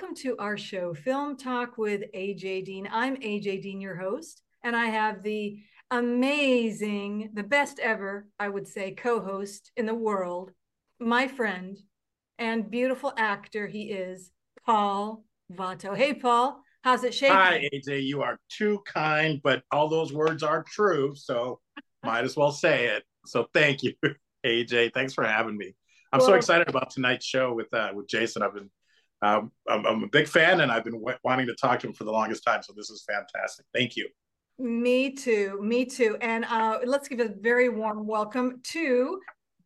welcome to our show, Film Talk with AJ Dean. I'm AJ Dean, your host, and I have the amazing, the best ever, I would say, co host in the world, my friend and beautiful actor he is, Paul Vato. Hey, Paul, how's it shaking? Hi, AJ. You are too kind, but all those words are true, so might as well say it. So thank you, AJ. Thanks for having me. I'm well, so excited about tonight's show with uh, with Jason. I've been um, I'm, I'm, a big fan, and I've been w- wanting to talk to him for the longest time. So this is fantastic. Thank you. Me too. Me too. And uh, let's give a very warm welcome to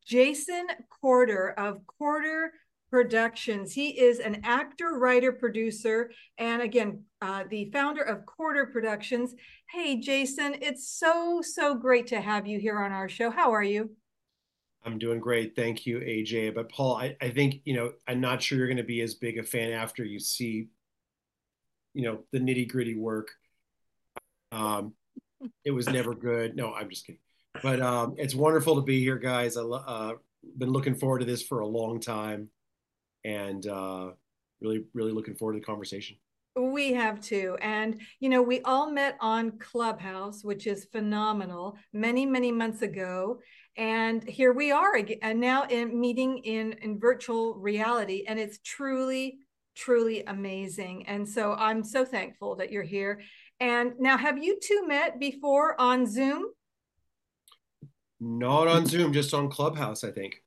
Jason Corder of Corder Productions. He is an actor, writer, producer, and again, uh, the founder of Corder Productions. Hey, Jason, it's so, so great to have you here on our show. How are you? I'm doing great. Thank you, AJ. But Paul, I, I think, you know, I'm not sure you're going to be as big a fan after you see, you know, the nitty gritty work. Um, it was never good. No, I'm just kidding. But um, it's wonderful to be here, guys. I've uh, been looking forward to this for a long time and uh, really, really looking forward to the conversation. We have too. And, you know, we all met on Clubhouse, which is phenomenal, many, many months ago. And here we are again, and now in meeting in, in virtual reality. And it's truly, truly amazing. And so I'm so thankful that you're here. And now, have you two met before on Zoom? Not on Zoom, just on Clubhouse, I think.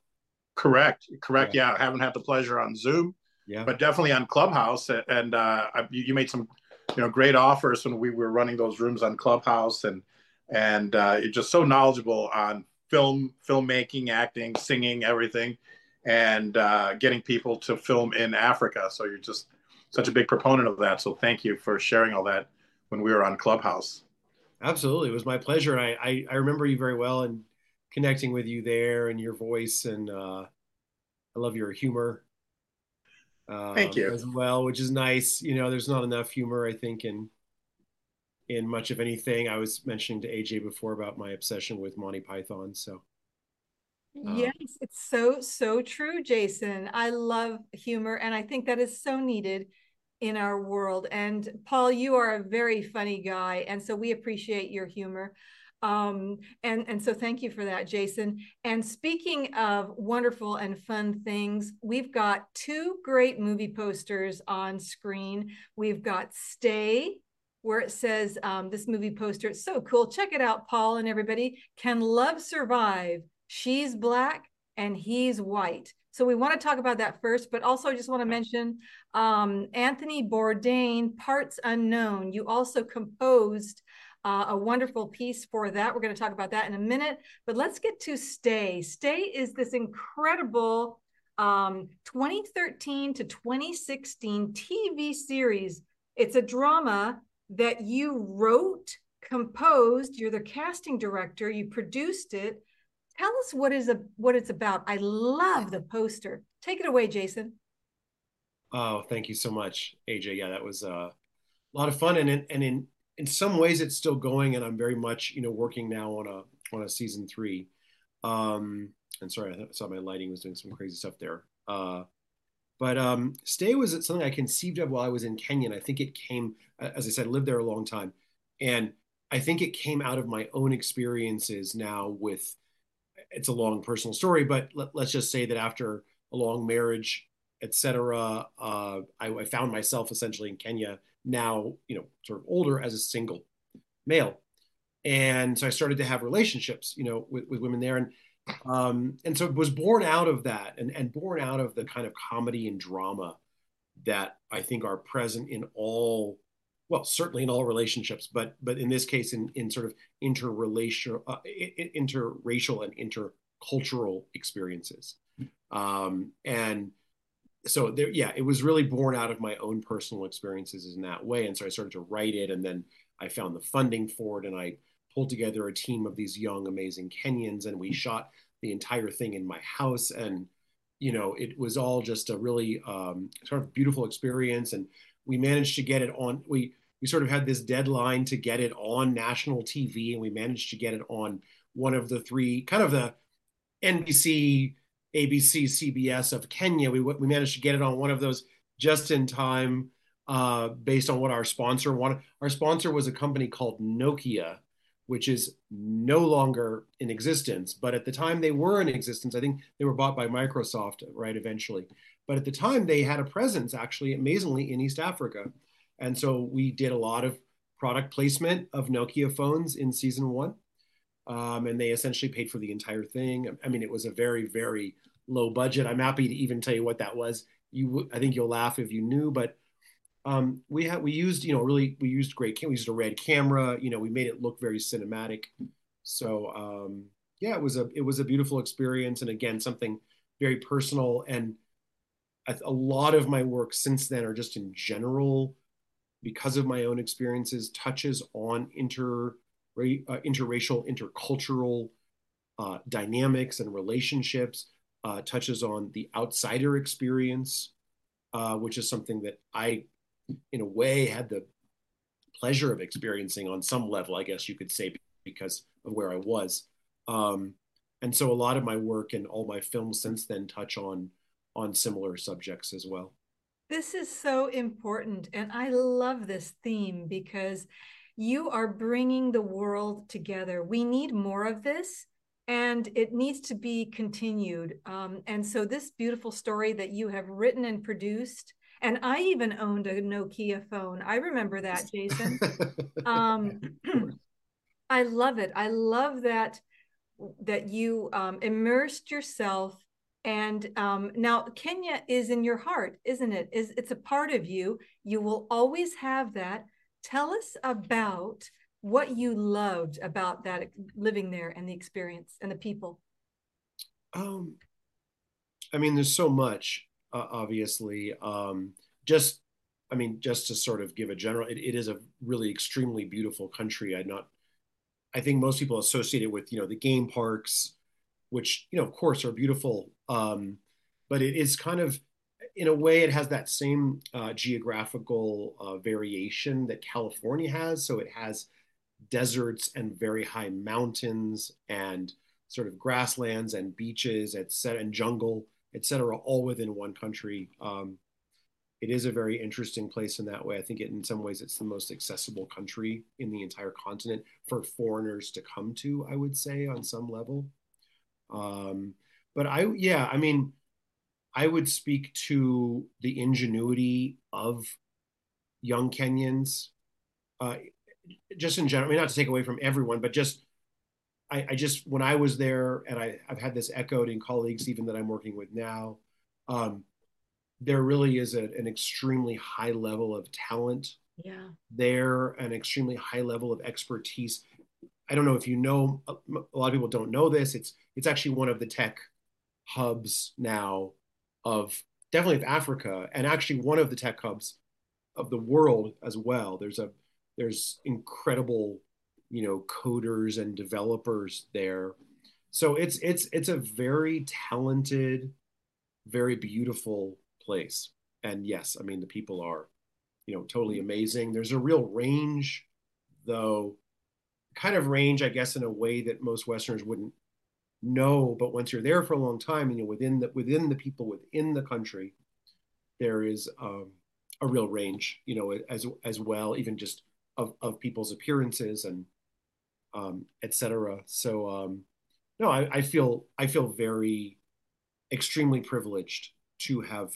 Correct. Correct. Yeah. yeah. I haven't had the pleasure on Zoom yeah. but definitely on Clubhouse. And uh, you, made some, you know, great offers when we were running those rooms on Clubhouse, and and uh, you're just so knowledgeable on film, filmmaking, acting, singing, everything, and uh, getting people to film in Africa. So you're just such a big proponent of that. So thank you for sharing all that when we were on Clubhouse. Absolutely, it was my pleasure. I I, I remember you very well and connecting with you there and your voice and uh, I love your humor um, Thank you as well, which is nice. You know, there's not enough humor, I think, in in much of anything. I was mentioning to AJ before about my obsession with Monty Python. So um, yes, it's so so true, Jason. I love humor, and I think that is so needed in our world. And Paul, you are a very funny guy, and so we appreciate your humor. Um, and, and so thank you for that, Jason. And speaking of wonderful and fun things, we've got two great movie posters on screen. We've got Stay, where it says um, this movie poster. It's so cool. Check it out, Paul and everybody. Can love survive? She's black and he's white. So we want to talk about that first, but also I just want to mention um, Anthony Bourdain, Parts Unknown. You also composed uh, a wonderful piece for that. We're going to talk about that in a minute, but let's get to Stay. Stay is this incredible um, 2013 to 2016 TV series. It's a drama that you wrote, composed, you're the casting director, you produced it. Tell us what is a what it's about. I love the poster. Take it away, Jason. Oh, thank you so much, AJ. Yeah, that was uh, a lot of fun, and in, and in in some ways it's still going, and I'm very much you know working now on a on a season three. Um, and sorry, I saw my lighting was doing some crazy stuff there. Uh, but um, Stay was something I conceived of while I was in Kenya, and I think it came, as I said, lived there a long time, and I think it came out of my own experiences now with. It's a long personal story, but let, us just say that after a long marriage, etc., uh, I, I found myself essentially in Kenya now, you know, sort of older as a single male. And so I started to have relationships, you know, with, with women there. And um, and so it was born out of that and, and born out of the kind of comedy and drama that I think are present in all, well, certainly in all relationships, but but in this case, in, in sort of interrelational, uh, interracial and intercultural experiences. Um, and so there, yeah, it was really born out of my own personal experiences in that way. And so I started to write it, and then I found the funding for it, and I pulled together a team of these young, amazing Kenyans, and we shot the entire thing in my house. And you know, it was all just a really um, sort of beautiful experience. And we managed to get it on. We we sort of had this deadline to get it on national TV, and we managed to get it on one of the three, kind of the NBC ABC, CBS of Kenya. We we managed to get it on one of those just in time uh, based on what our sponsor wanted. Our sponsor was a company called Nokia, which is no longer in existence. But at the time they were in existence, I think they were bought by Microsoft, right, eventually. But at the time they had a presence actually amazingly in East Africa. And so we did a lot of product placement of Nokia phones in season one. Um, and they essentially paid for the entire thing. I mean, it was a very, very low budget. I'm happy to even tell you what that was. You, I think you'll laugh if you knew, but um, we had we used you know really we used great we used a red camera you know we made it look very cinematic. So um, yeah it was a it was a beautiful experience and again something very personal. And a, a lot of my work since then are just in general because of my own experiences touches on inter uh, interracial intercultural uh, dynamics and relationships uh, touches on the outsider experience uh, which is something that I in a way had the pleasure of experiencing on some level, I guess you could say, because of where I was. Um, and so a lot of my work and all my films since then touch on on similar subjects as well. This is so important. And I love this theme because you are bringing the world together. We need more of this and it needs to be continued. Um, and so, this beautiful story that you have written and produced and I even owned a Nokia phone. I remember that, Jason. um, I love it. I love that that you um, immersed yourself. And um, now Kenya is in your heart, isn't it? Is it's a part of you. You will always have that. Tell us about what you loved about that living there and the experience and the people. Um, I mean, there's so much uh, obviously. Um, just, I mean, just to sort of give a general, it, it is a really extremely beautiful country. I not, I think most people associate it with you know the game parks, which you know of course are beautiful, um, but it is kind of in a way it has that same uh, geographical uh, variation that California has. So it has deserts and very high mountains and sort of grasslands and beaches, et cetera, and jungle et cetera, all within one country. Um, it is a very interesting place in that way. I think it, in some ways it's the most accessible country in the entire continent for foreigners to come to, I would say, on some level. Um, but I, yeah, I mean, I would speak to the ingenuity of young Kenyans, uh, just in general. I mean, not to take away from everyone, but just I, I, just when I was there, and I, have had this echoed in colleagues even that I'm working with now. Um, there really is a, an extremely high level of talent yeah. there, an extremely high level of expertise. I don't know if you know. A lot of people don't know this. It's it's actually one of the tech hubs now of definitely of Africa, and actually one of the tech hubs of the world as well. There's a there's incredible you know coders and developers there. So it's it's it's a very talented very beautiful place. And yes i mean the people are you know totally amazing. There's a real range though kind of range i guess in a way that most westerners wouldn't know. But once you're there for a long time and you're within the within the people within the country there is um, a real range you know as as well even just of, of people's appearances and um, etc. So um, no, I, I feel I feel very extremely privileged to have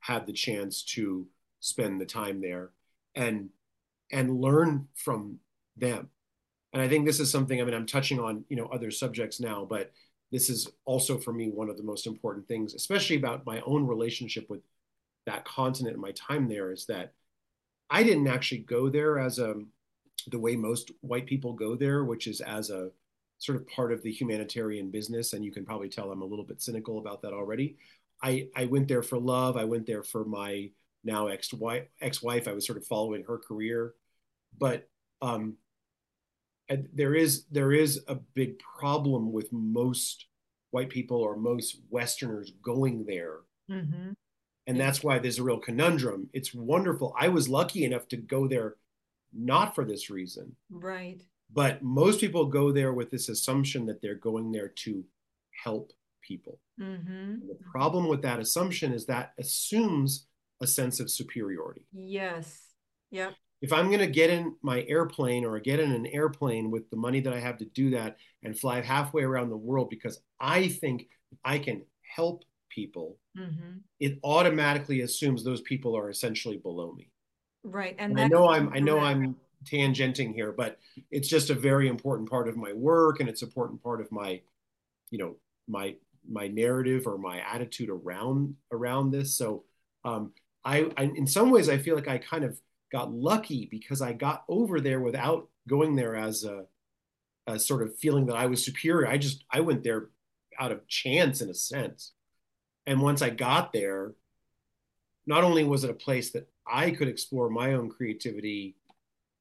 had the chance to spend the time there and and learn from them. And I think this is something. I mean, I'm touching on you know other subjects now, but this is also for me one of the most important things, especially about my own relationship with that continent and my time there, is that I didn't actually go there as a the way most white people go there, which is as a sort of part of the humanitarian business. And you can probably tell I'm a little bit cynical about that already. I, I went there for love. I went there for my now ex-wife. Ex-wife. I was sort of following her career, but um, there is there is a big problem with most white people or most Westerners going there. Mm-hmm. And that's why there's a real conundrum. It's wonderful. I was lucky enough to go there not for this reason. Right. But most people go there with this assumption that they're going there to help people. Mm-hmm. The problem with that assumption is that assumes a sense of superiority. Yes. Yep. If I'm going to get in my airplane or get in an airplane with the money that I have to do that and fly halfway around the world because I think I can help people, mm-hmm. it automatically assumes those people are essentially below me. Right. And, and I know I'm I know I'm tangenting here, but it's just a very important part of my work and it's an important part of my, you know, my my narrative or my attitude around around this. So um, I, I in some ways I feel like I kind of got lucky because I got over there without going there as a, a sort of feeling that I was superior. I just I went there out of chance in a sense. And once I got there, not only was it a place that I could explore my own creativity,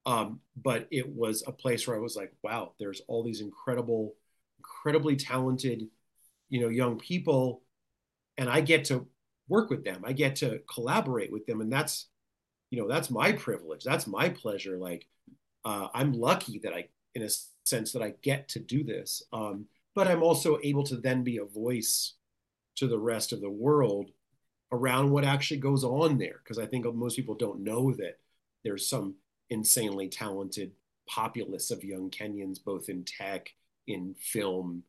um, but it was a place where I was like, wow, there's all these incredible, incredibly talented, you know, young people, and I get to work with them. I get to collaborate with them, and that's, you know, that's my privilege. That's my pleasure. Like, uh, I'm lucky that I, in a sense, that I get to do this. Um, but I'm also able to then be a voice to the rest of the world around what actually goes on there. Because I think most people don't know that there's some insanely talented populace of young Kenyans, both in tech, in film,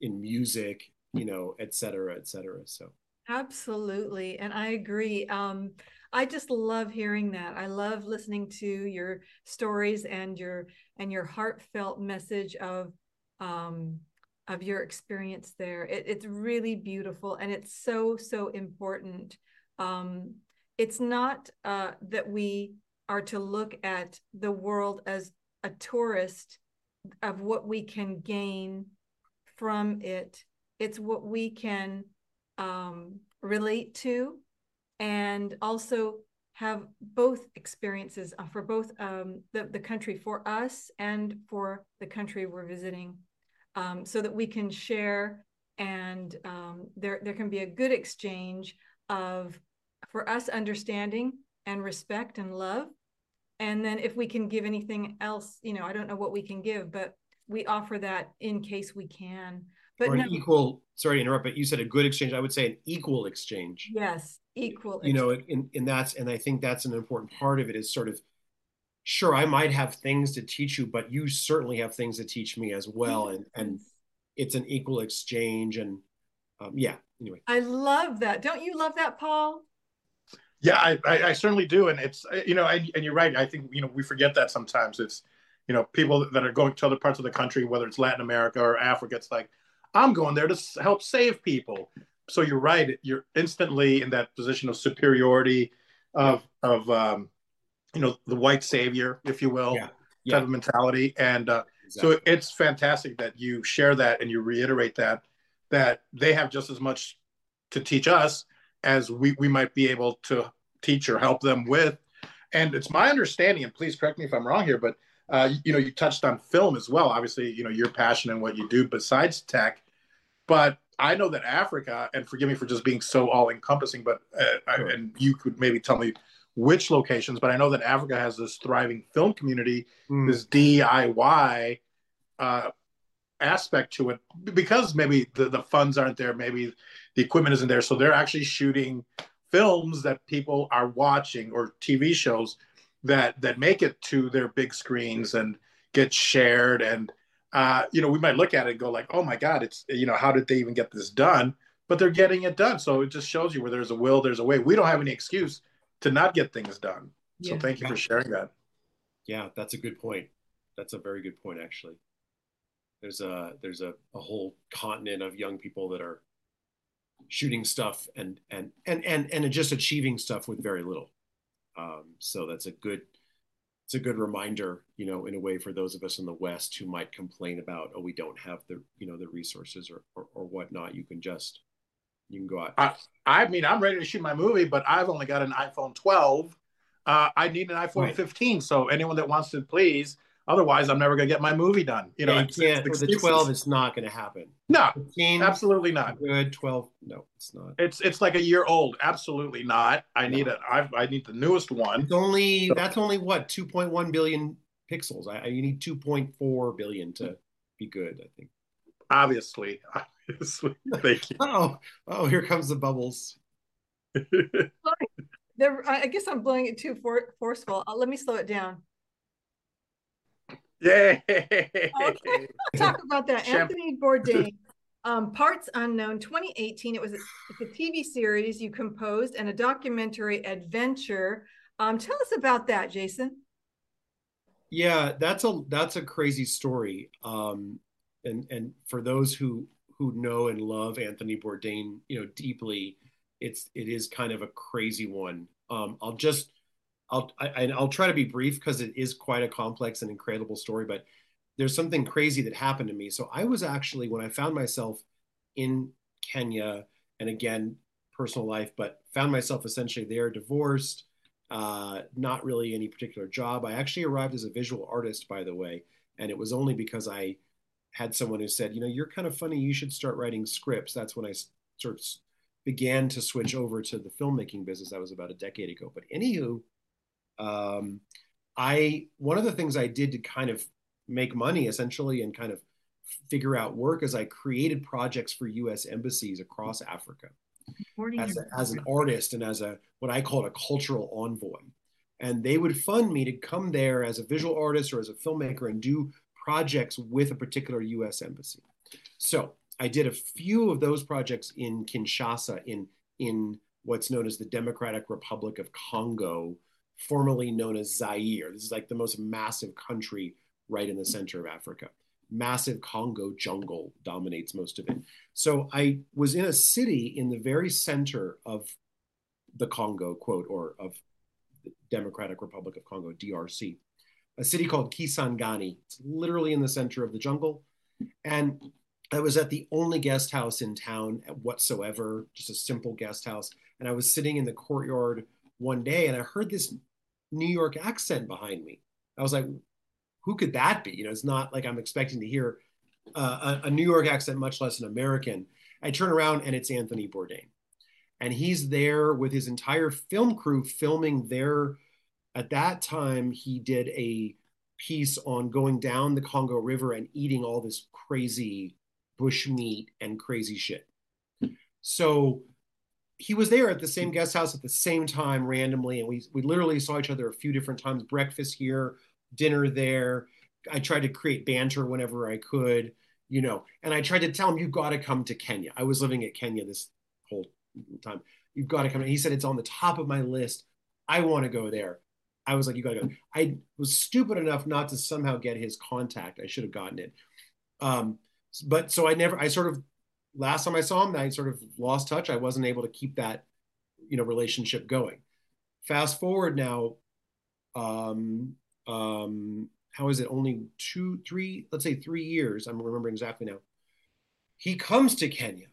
in music, you know, et cetera, et cetera. So absolutely. And I agree. Um, I just love hearing that. I love listening to your stories and your and your heartfelt message of um, of your experience there. It, it's really beautiful and it's so, so important. Um, it's not uh, that we are to look at the world as a tourist of what we can gain from it. It's what we can um, relate to and also have both experiences uh, for both um, the, the country for us and for the country we're visiting um, so that we can share and um, there, there can be a good exchange of for us understanding and respect and love. And then if we can give anything else you know i don't know what we can give but we offer that in case we can. But or an no, equal sorry to interrupt but you said a good exchange. I would say an equal exchange. Yes equal you exchange. know in, in that's and i think that's an important part of it is sort of sure, I might have things to teach you, but you certainly have things to teach me as well. And, and it's an equal exchange. And um, yeah, anyway. I love that. Don't you love that, Paul? Yeah, I, I, I certainly do. And it's, you know, and, and you're right. I think, you know, we forget that sometimes it's, you know, people that are going to other parts of the country, whether it's Latin America or Africa, it's like, I'm going there to help save people. So you're right. You're instantly in that position of superiority, of, of, um, you know the white savior, if you will, yeah. Yeah. type of mentality. And uh, exactly. so it's fantastic that you share that and you reiterate that that they have just as much to teach us as we, we might be able to teach or help them with. And it's my understanding, and please correct me if I'm wrong here, but uh, you know, you touched on film as well. Obviously, you know, your passion and what you do besides tech. But I know that Africa, and forgive me for just being so all encompassing, but uh, sure. I, and you could maybe tell me which locations, but I know that Africa has this thriving film community, mm. this DIY uh, aspect to it, because maybe the, the funds aren't there, maybe the equipment isn't there. So they're actually shooting films that people are watching or TV shows that that make it to their big screens and get shared. And uh, you know, we might look at it and go like, "Oh my God, it's you know, how did they even get this done?" But they're getting it done. So it just shows you where there's a will, there's a way. We don't have any excuse to not get things done. So thank you for sharing that. Yeah, that's a good point. That's a very good point, actually. There's a there's a, a whole continent of young people that are shooting stuff and and and and and just achieving stuff with very little. Um, so that's a good it's a good reminder, you know, in a way for those of us in the West who might complain about, oh, we don't have the you know the resources or or, or whatnot. You can just you can go out. I, I mean, I'm ready to shoot my movie, but I've only got an iPhone 12. Uh, I need an iPhone right. 15. So anyone that wants to, please. Otherwise, I'm never going to get my movie done. You know, yeah, you can't. It's, the 12 is not going to happen. No, 15, absolutely not. Good 12. No, it's not. It's it's like a year old. Absolutely not. I need it. I I need the newest one. It's only so, that's only what 2.1 billion pixels. I, I you need 2.4 billion to be good. I think. Obviously, Thank you. Oh, oh, here comes the bubbles. I guess I'm blowing it too for, forceful. Uh, let me slow it down. Yeah. Okay. Talk about that. Anthony Bourdain, um, Parts Unknown, 2018. It was a, it's a TV series you composed and a documentary adventure. Um, tell us about that, Jason. Yeah, that's a that's a crazy story. Um, and and for those who who know and love Anthony Bourdain, you know, deeply, it's it is kind of a crazy one. Um, I'll just I'll I, I'll try to be brief because it is quite a complex and incredible story. But there's something crazy that happened to me. So I was actually when I found myself in Kenya, and again personal life, but found myself essentially there, divorced, uh, not really any particular job. I actually arrived as a visual artist, by the way, and it was only because I had someone who said, you know, you're kind of funny. You should start writing scripts. That's when I sort of began to switch over to the filmmaking business. That was about a decade ago. But anywho, um, I one of the things I did to kind of make money essentially and kind of figure out work is I created projects for U.S. embassies across Africa as, a, as an artist and as a what I called a cultural envoy. And they would fund me to come there as a visual artist or as a filmmaker and do projects with a particular US embassy. So I did a few of those projects in Kinshasa, in, in what's known as the Democratic Republic of Congo, formerly known as Zaire. This is like the most massive country right in the center of Africa. Massive Congo jungle dominates most of it. So I was in a city in the very center of the Congo, quote, or of the Democratic Republic of Congo, DRC a city called Kisangani. It's literally in the center of the jungle. And I was at the only guest house in town whatsoever, just a simple guest house. And I was sitting in the courtyard one day and I heard this New York accent behind me. I was like, who could that be? You know, it's not like I'm expecting to hear uh, a, a, New York accent, much less an American. I turn around and it's Anthony Bourdain. And he's there with his entire film crew filming their at that time, he did a piece on going down the Congo River and eating all this crazy bush meat and crazy shit. So he was there at the same guest house at the same time randomly, and we we literally saw each other a few different times. Breakfast here, dinner there. I tried to create banter whenever I could, you know, and I tried to tell him, "You've got to come to Kenya." I was living at Kenya this whole time. You've got to come. And he said, "It's on the top of my list. I want to go there." I was like, you gotta go. I was stupid enough not to somehow get his contact. I should have gotten it. Um, but so I never, I sort of, last time I saw him, I sort of lost touch. I wasn't able to keep that, you know, relationship going. Fast forward now, um, um, how is it? Only two, three, let's say three years. I'm remembering exactly now. He comes to Kenya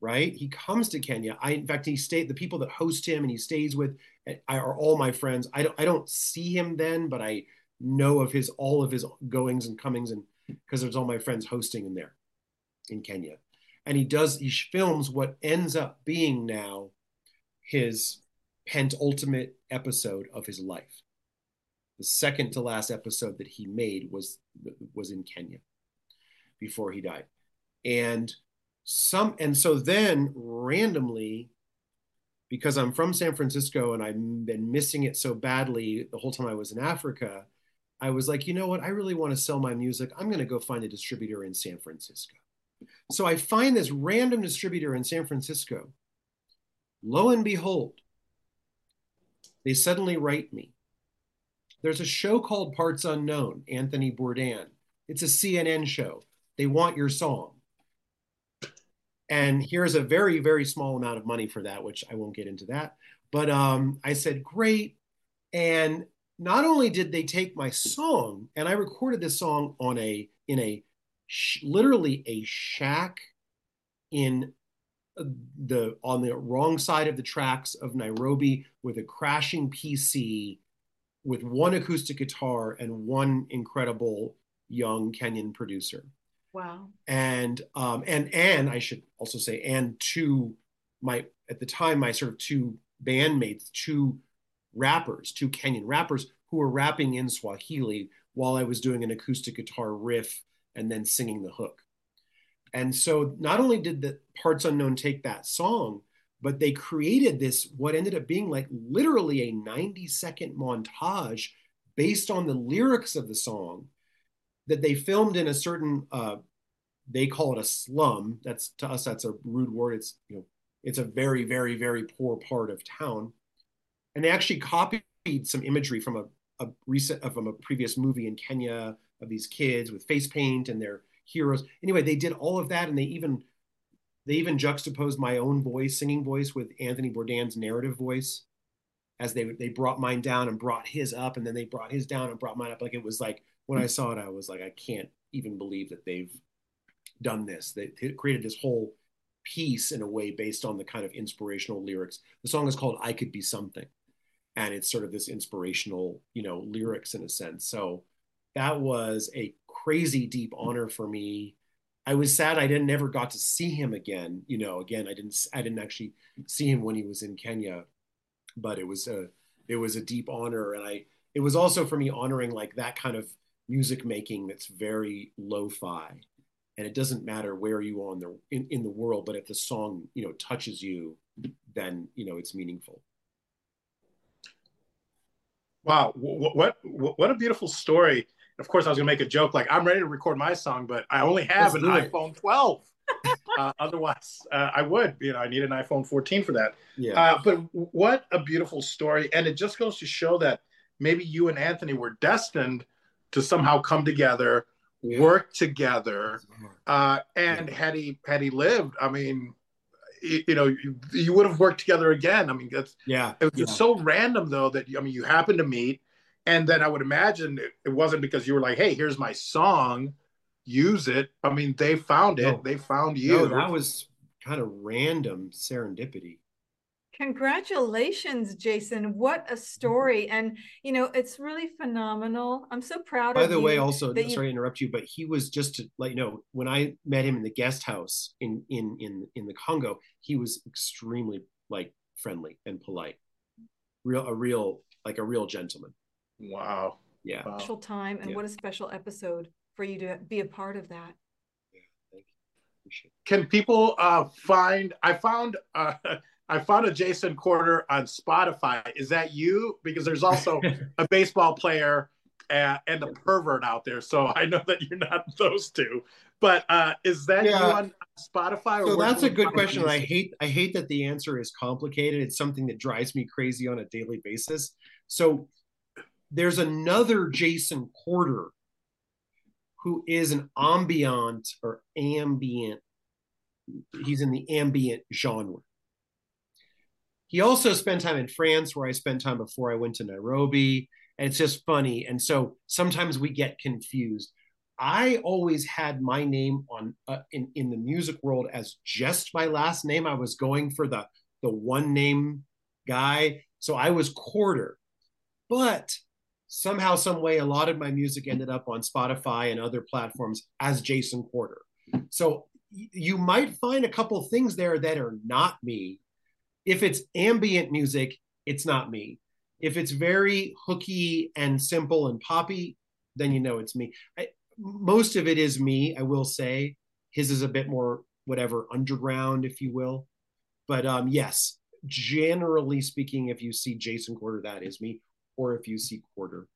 right? He comes to Kenya. I, in fact, he stayed. The people that host him and he stays with eh, are all my friends. I don't, I don't see him then, but I know of his all of his goings and comings, and because there's all my friends hosting him there in Kenya. And he does. He films what ends up being now his penultimate episode of his life. The second to last episode that he made was was in Kenya before he died, and some and so then randomly because I'm from San Francisco and I've been missing it so badly the whole time I was in Africa, I was like, you know what? I really want to sell my music. I'm going to go find a distributor in San Francisco. So I find this random distributor in San Francisco. Lo and behold, they suddenly write me. There's a show called Parts Unknown, Anthony Bourdain. It's a CNN show. They want your song. And here's a very, very small amount of money for that, which I won't get into that. But um, I said, great. And not only did they take my song, and I recorded this song on a, in a, sh- literally a shack in the, on the wrong side of the tracks of Nairobi with a crashing PC with one acoustic guitar and one incredible young Kenyan producer. Wow. And um, and and I should also say, and two my at the time my sort of two bandmates, two rappers, two Kenyan rappers who were rapping in Swahili while I was doing an acoustic guitar riff and then singing the hook. And so not only did the Parts Unknown take that song, but they created this what ended up being like literally a 90 second montage based on the lyrics of the song that they filmed in a certain uh, they call it a slum. That's to us that's a rude word. It's you know it's a very very very poor part of town. And they actually copied some imagery from a, a recent from a previous movie in kenya of these kids with face paint and their heroes. Anyway they did all of that and they even they even juxtaposed my own voice, singing voice, with Anthony Bourdain's narrative voice, as they they brought mine down and brought his up, and then they brought his down and brought mine up. Like it was like when I saw it, I was like, I can't even believe that they've done this. They created this whole piece in a way based on the kind of inspirational lyrics. The song is called "I Could Be Something," and it's sort of this inspirational, you know, lyrics in a sense. So that was a crazy deep honor for me I was sad I didn't never got to see him again. You know, again, I didn't I didn't actually see him when he was in Kenya, but it was a it was a deep honor, and I it was also for me honoring like that kind of music making that's very lo-fi, and it doesn't matter where you are in the in, in the world, but if the song you know touches you, then you know it's meaningful. Wow, what what what a beautiful story! of course, I was gonna make a joke like I'm ready to record my song, but I only have Let's an iPhone 12. uh, otherwise, uh, I would. You know, I need an iPhone 14 for that. Yeah. Uh, but what a beautiful story, and it just goes to show that maybe you and Anthony were destined to somehow come together, work together, uh, and yeah. had he had he lived, I mean, you, you know, you, you, would have worked together again. I mean, that's yeah. It was yeah. so random though that I mean, you happened to meet and then I would imagine it, it, wasn't because you were like, "Hey, here's my song, use it." I mean, they found it. No. They found you. No, that was kind of random serendipity. Congratulations, Jason. What a story. And, you know, it's really phenomenal. I'm so proud By of you. By the way, also, sorry to interrupt you, but he was just to let you know, when I met him in the guest house in, in, in, in the Congo, he was extremely like friendly and polite. Real, a real, like a real gentleman. Wow. Yeah. Wow. Special time and yeah. what a special episode for you to be a part of that. Yeah, thank you. Appreciate can people uh, find? I found uh, I found a Jason Corder on Spotify. Is that you? Because there's also a baseball player and, and a pervert out there. So I know that you're not those two. But uh, is that yeah. you on Spotify? so that's a good question. I hate I hate that the answer is complicated. It's something that drives me crazy on a daily basis. So there's another Jason Corder who is an ambient or ambient. He's in the ambient genre. He also spent time in France, where I spent time before I went to Nairobi. And it's just funny. And so sometimes we get confused. I always had my name on uh, in in the music world as just my last name. I was going for the the one name guy, so I was Corder. But somehow, some way, a lot of my music ended up on Spotify and other platforms as Jason Corder. So you might find a couple things there that are not me. If it's ambient music, it's not me. If it's very hooky and simple and poppy, then you know it's me. I, most of it is me, I will say. His is a bit more whatever underground, if you will. But um, yes, generally speaking, if you see Jason Corder, that is me or if you see Corder.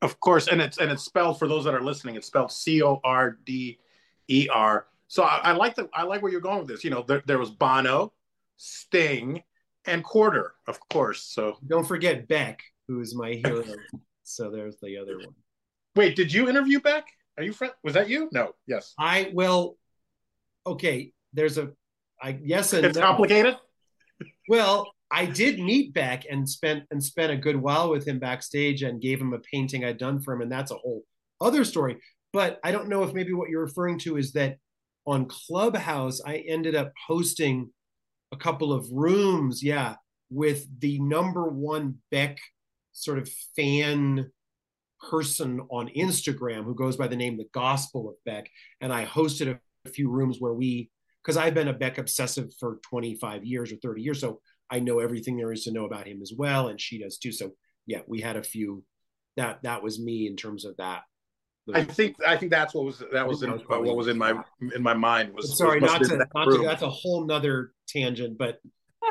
Of course, and it's and it's spelled for those that are listening. It's spelled C O R D E R. So I, I, like the I like where you're going with this. You know, there, there was Bono, Sting, and Corder, of course. So don't forget Beck, who is my hero. so there's the other one. Wait, did you interview Beck? Are you friend? Was that you? No. Yes. I will. Okay. There's a. I yes and it's no. complicated. Well, I did meet Beck and spent and spent a good while with him backstage and gave him a painting I'd done for him, and that's a whole other story. But I don't know if maybe what you're referring to is that on Clubhouse, I ended up hosting a couple of rooms, yeah, with the number one Beck sort of fan person on Instagram who goes by the name The Gospel of Beck. And I hosted a, few rooms where we, because I've been a Beck obsessive for 25 years or 30 years. So I know everything there is to know about him as well, and she does too. So yeah, we had a few. That that was me in terms of that. I think I think that's what was that was, in, what was in my in my mind was sorry was, not to not to that's a whole nother tangent but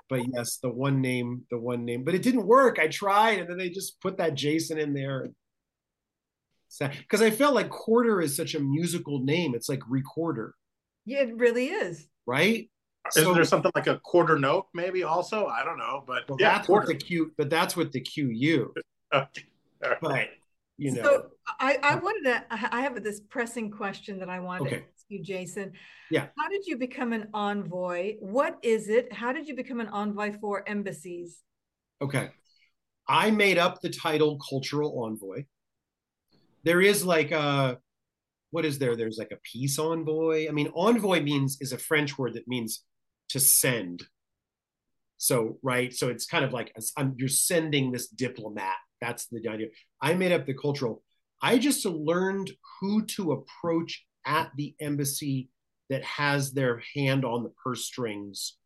but yes, the one name, the one name, but it didn't work. I tried, and then they just put that Jason in there. Because I felt like Corder is such a musical name. It's like recorder. Yeah, it really is. Right? Isn't so, there something like a quarter note, maybe also? I don't know, but well, yeah, that's quarter. what the Q, but that's what the QU. okay. But you know, so I, I wanted to. I have this pressing question that I wanted okay. to ask you, Jason. Yeah. How did you become an envoy? What is it? How did you become an envoy for embassies? Okay, I made up the title cultural envoy. There is like a what is there? There's like a peace envoy. I mean, envoy means is a French word that means to send. So right, so it's kind of like you're sending this diplomat. That's the idea. I made up the cultural. I just learned who to approach at the embassy that has their hand on the purse strings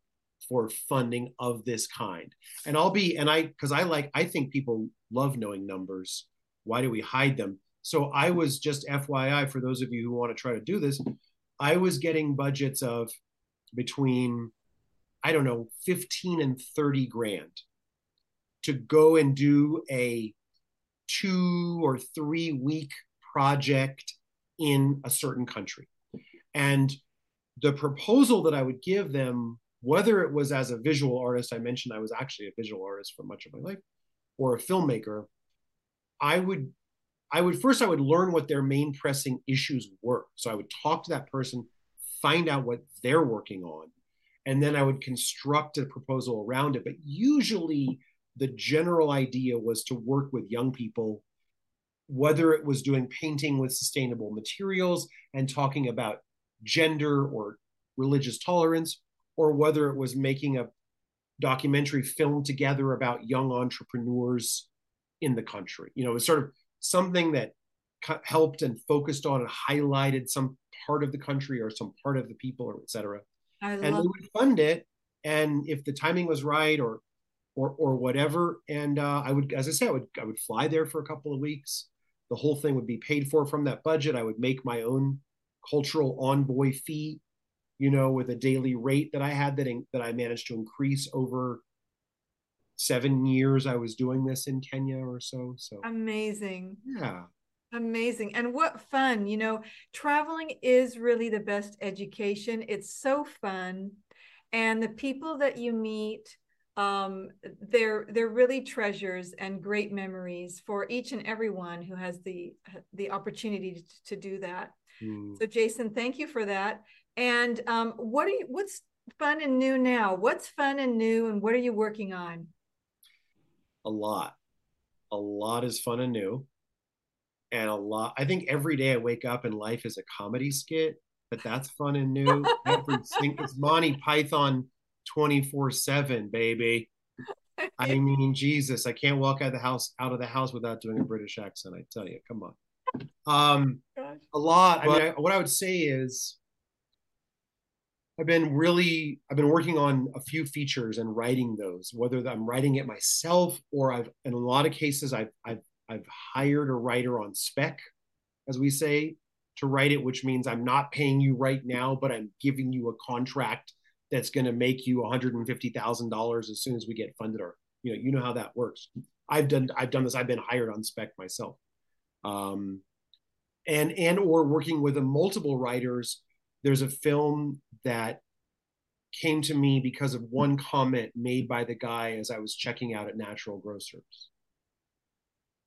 for funding of this kind. And I'll be, and I, because I like, I think people love knowing numbers. Why do we hide them? So I was just FYI for those of you who want to try to do this, I was getting budgets of between, I don't know, 15 and 30 grand to go and do a two or three week project in a certain country. And the proposal that I would give them, whether it was as a visual artist, I mentioned I was actually a visual artist for much of my life, or a filmmaker, I would I would first I would learn what their main pressing issues were. So I would talk to that person, find out what they're working on, and then I would construct a proposal around it. But usually the general idea was to work with young people, whether it was doing painting with sustainable materials and talking about gender or religious tolerance, or whether it was making a documentary film together about young entrepreneurs in the country. You know, it was sort of something that helped and focused on and highlighted some part of the country or some part of the people or etc and we would fund it and if the timing was right or or or whatever and uh, i would as i said i would i would fly there for a couple of weeks the whole thing would be paid for from that budget i would make my own cultural envoy fee you know with a daily rate that i had that in, that i managed to increase over seven years I was doing this in Kenya or so. So amazing. Yeah. Amazing. And what fun. You know, traveling is really the best education. It's so fun. And the people that you meet, um, they're they're really treasures and great memories for each and everyone who has the the opportunity to, to do that. Mm. So Jason, thank you for that. And um, what are you what's fun and new now? What's fun and new and what are you working on? a lot. A lot is fun and new. And a lot, I think every day I wake up and life is a comedy skit, but that's fun and new. Every it's Monty Python 24 7, baby. I mean, Jesus, I can't walk out of the house out of the house without doing a British accent. I tell you, come on. Um, a lot. I mean, I, what I would say is I've been really I've been working on a few features and writing those, whether I'm writing it myself or I've in a lot of cases I've I've I've hired a writer on spec, as we say, to write it, which means I'm not paying you right now, but I'm giving you a contract that's going to make you $150,000 as soon as we get funded or you know you know how that works. I've done I've done this. I've been hired on spec myself. Um, and and or working with a multiple writers there's a film that came to me because of one comment made by the guy as I was checking out at Natural Grocers.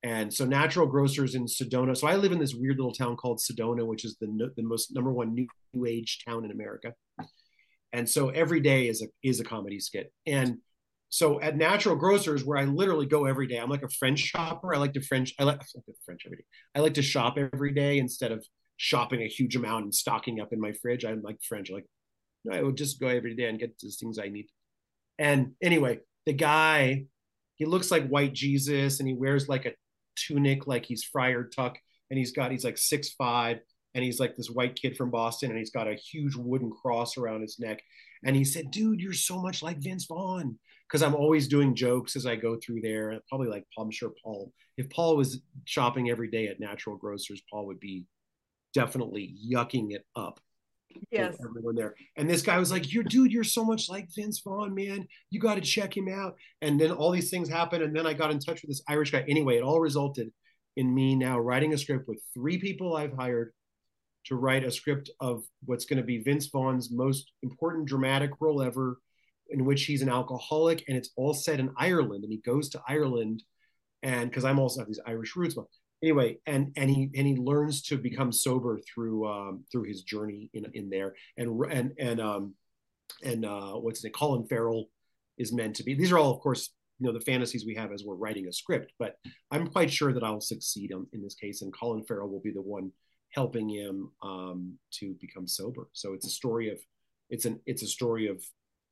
And so Natural Grocers in Sedona. So I live in this weird little town called Sedona, which is the the most number one new, new age town in America. And so every day is a is a comedy skit. And so at Natural Grocers, where I literally go every day, I'm like a French shopper. I like to French. I like, I like French every day. I like to shop every day instead of shopping a huge amount and stocking up in my fridge. I'm like French, like no I would just go every day and get the things I need. And anyway, the guy, he looks like white Jesus and he wears like a tunic, like he's Friar Tuck, and he's got he's like six five, and he's like this white kid from Boston, and he's got a huge wooden cross around his neck. And he said, "Dude, you're so much like Vince Vaughn." Because I'm always doing jokes as I go through there. Probably like I'm sure Paul. If Paul was shopping every day at Natural Grocers, Paul would be definitely yucking it up. Yes. Everyone there. And this guy was like, "You dude, you're so much like Vince Vaughn, man. You got to check him out." And then all these things happened, and then I got in touch with this Irish guy. Anyway, it all resulted in me now writing a script with three people I've hired to write a script of what's going to be Vince Vaughn's most important dramatic role ever, in which he's an alcoholic, and it's all set in Ireland, and he goes to Ireland, and because I'm also have these Irish roots, but anyway, and and he and he learns to become sober through um, through his journey in in there, and and and um and uh, what's name? Colin Farrell is meant to be. These are all, of course, you know, the fantasies we have as we're writing a script. But I'm quite sure that I'll succeed in this case, and Colin Farrell will be the one helping him um, to become sober. So it's a story of it's an it's a story of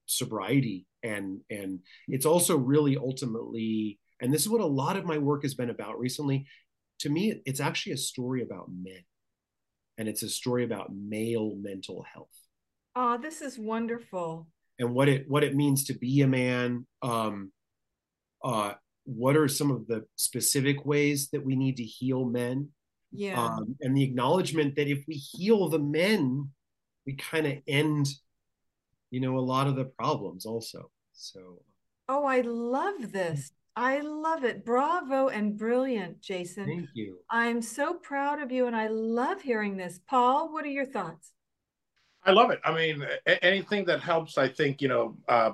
sobriety and and it's also really ultimately and this is what a lot of my work has been about recently to me, it's actually a story about men, and it's a story about male mental health. Oh, this is wonderful. And what it what it means to be a man. Um, uh, what are some of the specific ways that we need to heal men? Yeah. Um, and the acknowledgement that if we heal the men, we kind of end, you know, a lot of the problems also. So. Oh, I love this. I love it. Bravo and brilliant, Jason. Thank you. I'm so proud of you and I love hearing this. Paul, what are your thoughts? I love it. I mean, anything that helps, I think, you know, uh,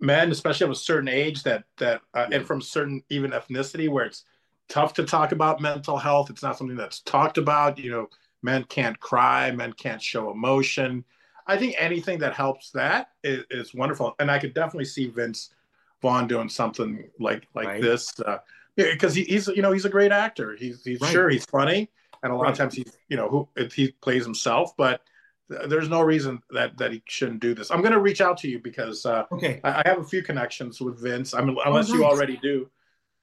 men, especially of a certain age that, that, uh, and from certain even ethnicity where it's tough to talk about mental health. It's not something that's talked about. You know, men can't cry, men can't show emotion. I think anything that helps that is, is wonderful. And I could definitely see Vince Vaughn doing something like like right. this. Uh, because he, he's you know he's a great actor. He's he's right. sure he's funny, and a lot right. of times he's you know who he plays himself, but there's no reason that that he shouldn't do this. I'm going to reach out to you because uh, okay, I, I, have a few connections with Vince. I mean, unless oh, nice. you already do,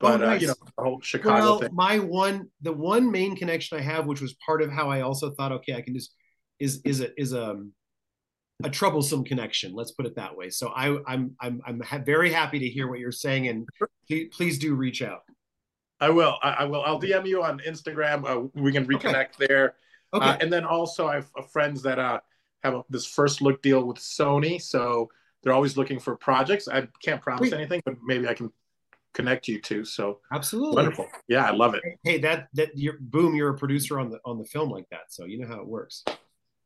but oh, nice. uh, you know the whole Chicago well, thing. My one, the one main connection I have, which was part of how I also thought, okay, I can just is is a is a um, a troublesome connection. Let's put it that way. So I, I'm I'm I'm ha- very happy to hear what you're saying, and please, please do reach out. I will. I, I, will. I'll DM you on Instagram. Uh, we can reconnect okay. there. Okay. Uh, and then also, I have friends that uh, have a, this first look deal with Sony, so they're always looking for projects. I can't promise Sweet. anything, but maybe I can connect you to. So absolutely wonderful. Yeah, I love it. Hey, that that you're boom, you're a producer on the on the film like that, so you know how it works.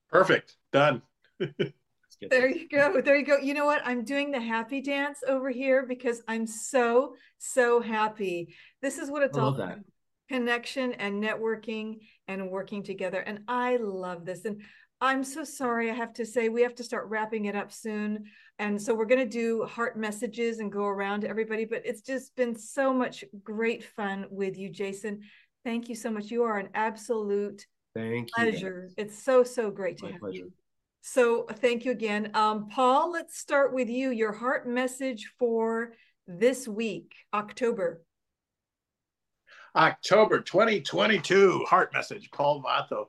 Perfect. Done. there you go. There you go. You know what? I'm doing the happy dance over here because I'm so, so happy. This is what it's all about connection and networking and working together. And I love this. And I'm so sorry. I have to say, we have to start wrapping it up soon. And so we're going to do heart messages and go around to everybody. But it's just been so much great fun with you, Jason. Thank you so much. You are an absolute Thank pleasure. You. It's so, so great My to have pleasure. you. So thank you again. Um, Paul, let's start with you. Your heart message for this week, October. October 2022, heart message, Paul Vato.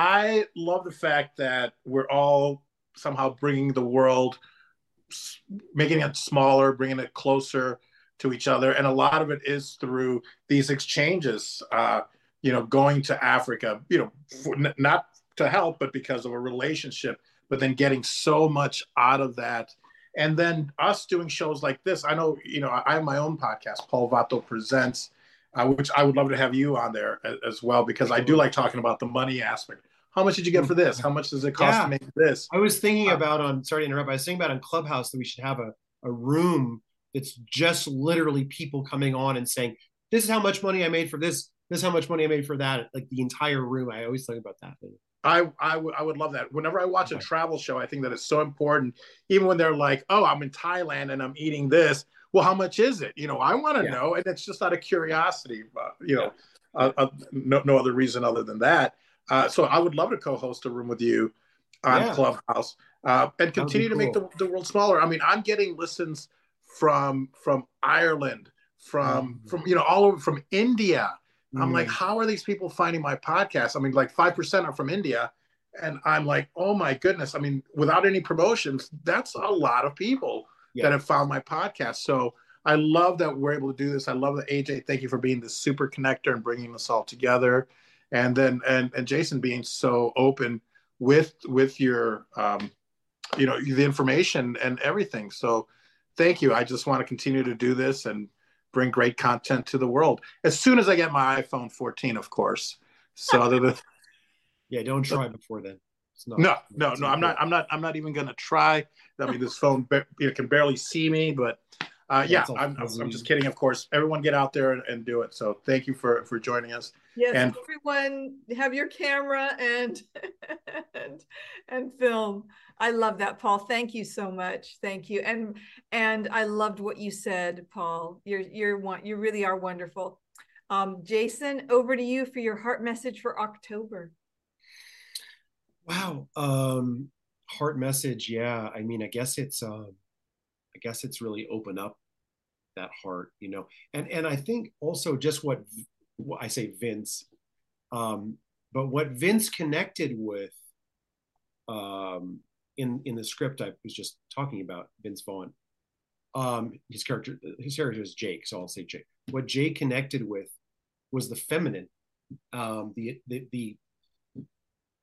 I love the fact that we're all somehow bringing the world, making it smaller, bringing it closer to each other. And a lot of it is through these exchanges, uh, you know, going to Africa, you know, for, not to help, but because of a relationship but then getting so much out of that. And then us doing shows like this. I know, you know, I have my own podcast, Paul Vato Presents, uh, which I would love to have you on there as, as, well, because I do like talking about the money aspect. How much did you get for this? How much does it cost yeah. to make this? I was thinking uh, about on, sorry to interrupt, I was thinking about on Clubhouse that we should have a, a room that's just literally people coming on and saying, this is how much money I made for this. This is how much money I made for that. Like the entire room. I always think about that. I, I, w- I would love that. Whenever I watch a travel show, I think that it's so important. Even when they're like, "Oh, I'm in Thailand and I'm eating this." Well, how much is it? You know, I want to yeah. know, and it's just out of curiosity. But, you know, yeah. uh, uh, no, no other reason other than that. Uh, so I would love to co-host a room with you on yeah. Clubhouse uh, and continue cool. to make the, the world smaller. I mean, I'm getting listens from from Ireland, from mm-hmm. from you know all over from India I'm like, mm. how are these people finding my podcast? I mean, like 5% are from India. And I'm like, oh my goodness. I mean, without any promotions, that's a lot of people yeah. that have found my podcast. So I love that we're able to do this. I love that AJ, thank you for being the super connector and bringing us all together. And then, and, and Jason being so open with with your um, you know the information and everything. So thank you. I just want to continue to do this and bring great content to the world as soon as I get my iPhone 14, of course. So other than yeah, don't try before then. Not, no, no, no. I'm not. I'm not. I'm not even going to try. I mean, this phone you can barely see me, but uh, yeah, I'm, I'm, just kidding. Of course, everyone get out there and, and, do it. So thank you for for joining us. Yes, and everyone have your camera and and and film. I love that, Paul. Thank you so much. Thank you. And and I loved what you said, Paul. You're you're one. You really are wonderful. Um, Jason, over to you for your heart message for October. Wow. Um, heart message. Yeah. I mean, I guess it's, uh, I guess it's really open up that heart, you know, and, and I think also just what, what I say Vince, um, but what Vince connected with, um, in, in the script I was just talking about, Vince Vaughn, um, his character, his character is Jake. So I'll say Jake. What Jake connected with was the feminine, um, the, the, the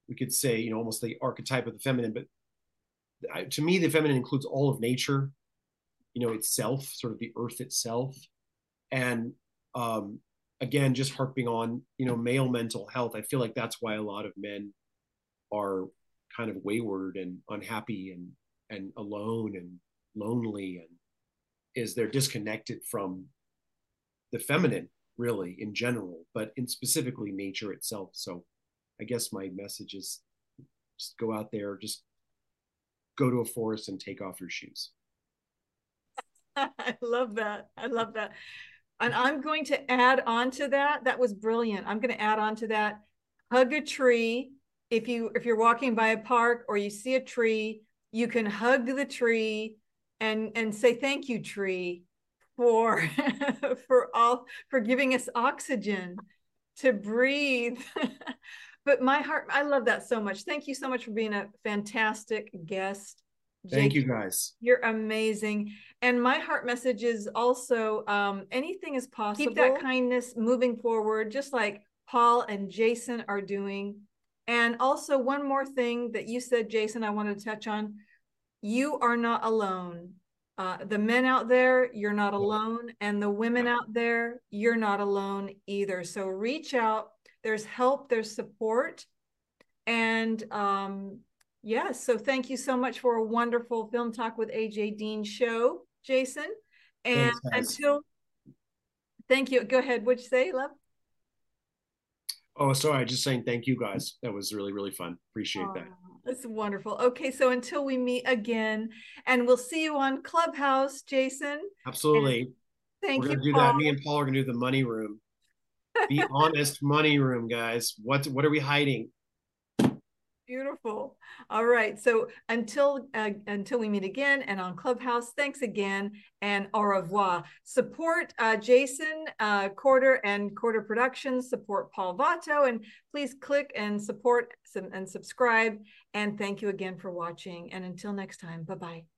we could say, you know, almost the archetype of the feminine. But to me, the feminine includes all of nature, you know, itself, sort of the earth itself. And um, again, just harping on, you know, male mental health. I feel like that's why a lot of men are kind of wayward and unhappy and and alone and lonely and is they're disconnected from the feminine really in general but in specifically nature itself so I guess my message is just go out there, just go to a forest and take off your shoes. I love that. I love that. And I'm going to add on to that. That was brilliant. I'm going to add on to that. Hug a tree. If you if you're walking by a park or you see a tree, you can hug the tree and and say thank you tree for for all for giving us oxygen to breathe but my heart, I love that so much. Thank you so much for being a fantastic guest. Thank Jake, you guys. You're amazing. And my heart message is also um, anything is possible. Keep that kindness moving forward, just like Paul and Jason are doing. And also, one more thing that you said, Jason, I wanted to touch on. You are not alone. Uh, the men out there, you're not alone. And the women out there, you're not alone either. So reach out there's help, there's support. And um, yes, so thank you so much for a wonderful Film Talk with AJ Dean show, Jason. And Thanks, until, thank you. Go ahead. What'd you say, love? Oh, sorry. Just saying thank you guys. That was really, really fun. Appreciate that. That's wonderful. Okay, so until we meet again, and we'll see you on Clubhouse, Jason. Absolutely. And thank We're you. Gonna do Paul. that. Me and Paul are gonna do the money room. The honest, money room, guys. What what are we hiding? Beautiful. All right. So until uh, until we meet again and on Clubhouse, thanks again and au revoir. Support uh, Jason uh, Corder and Corder Productions. Support Paul Vato and please click and support and subscribe. And thank you again for watching. And until next time, bye bye.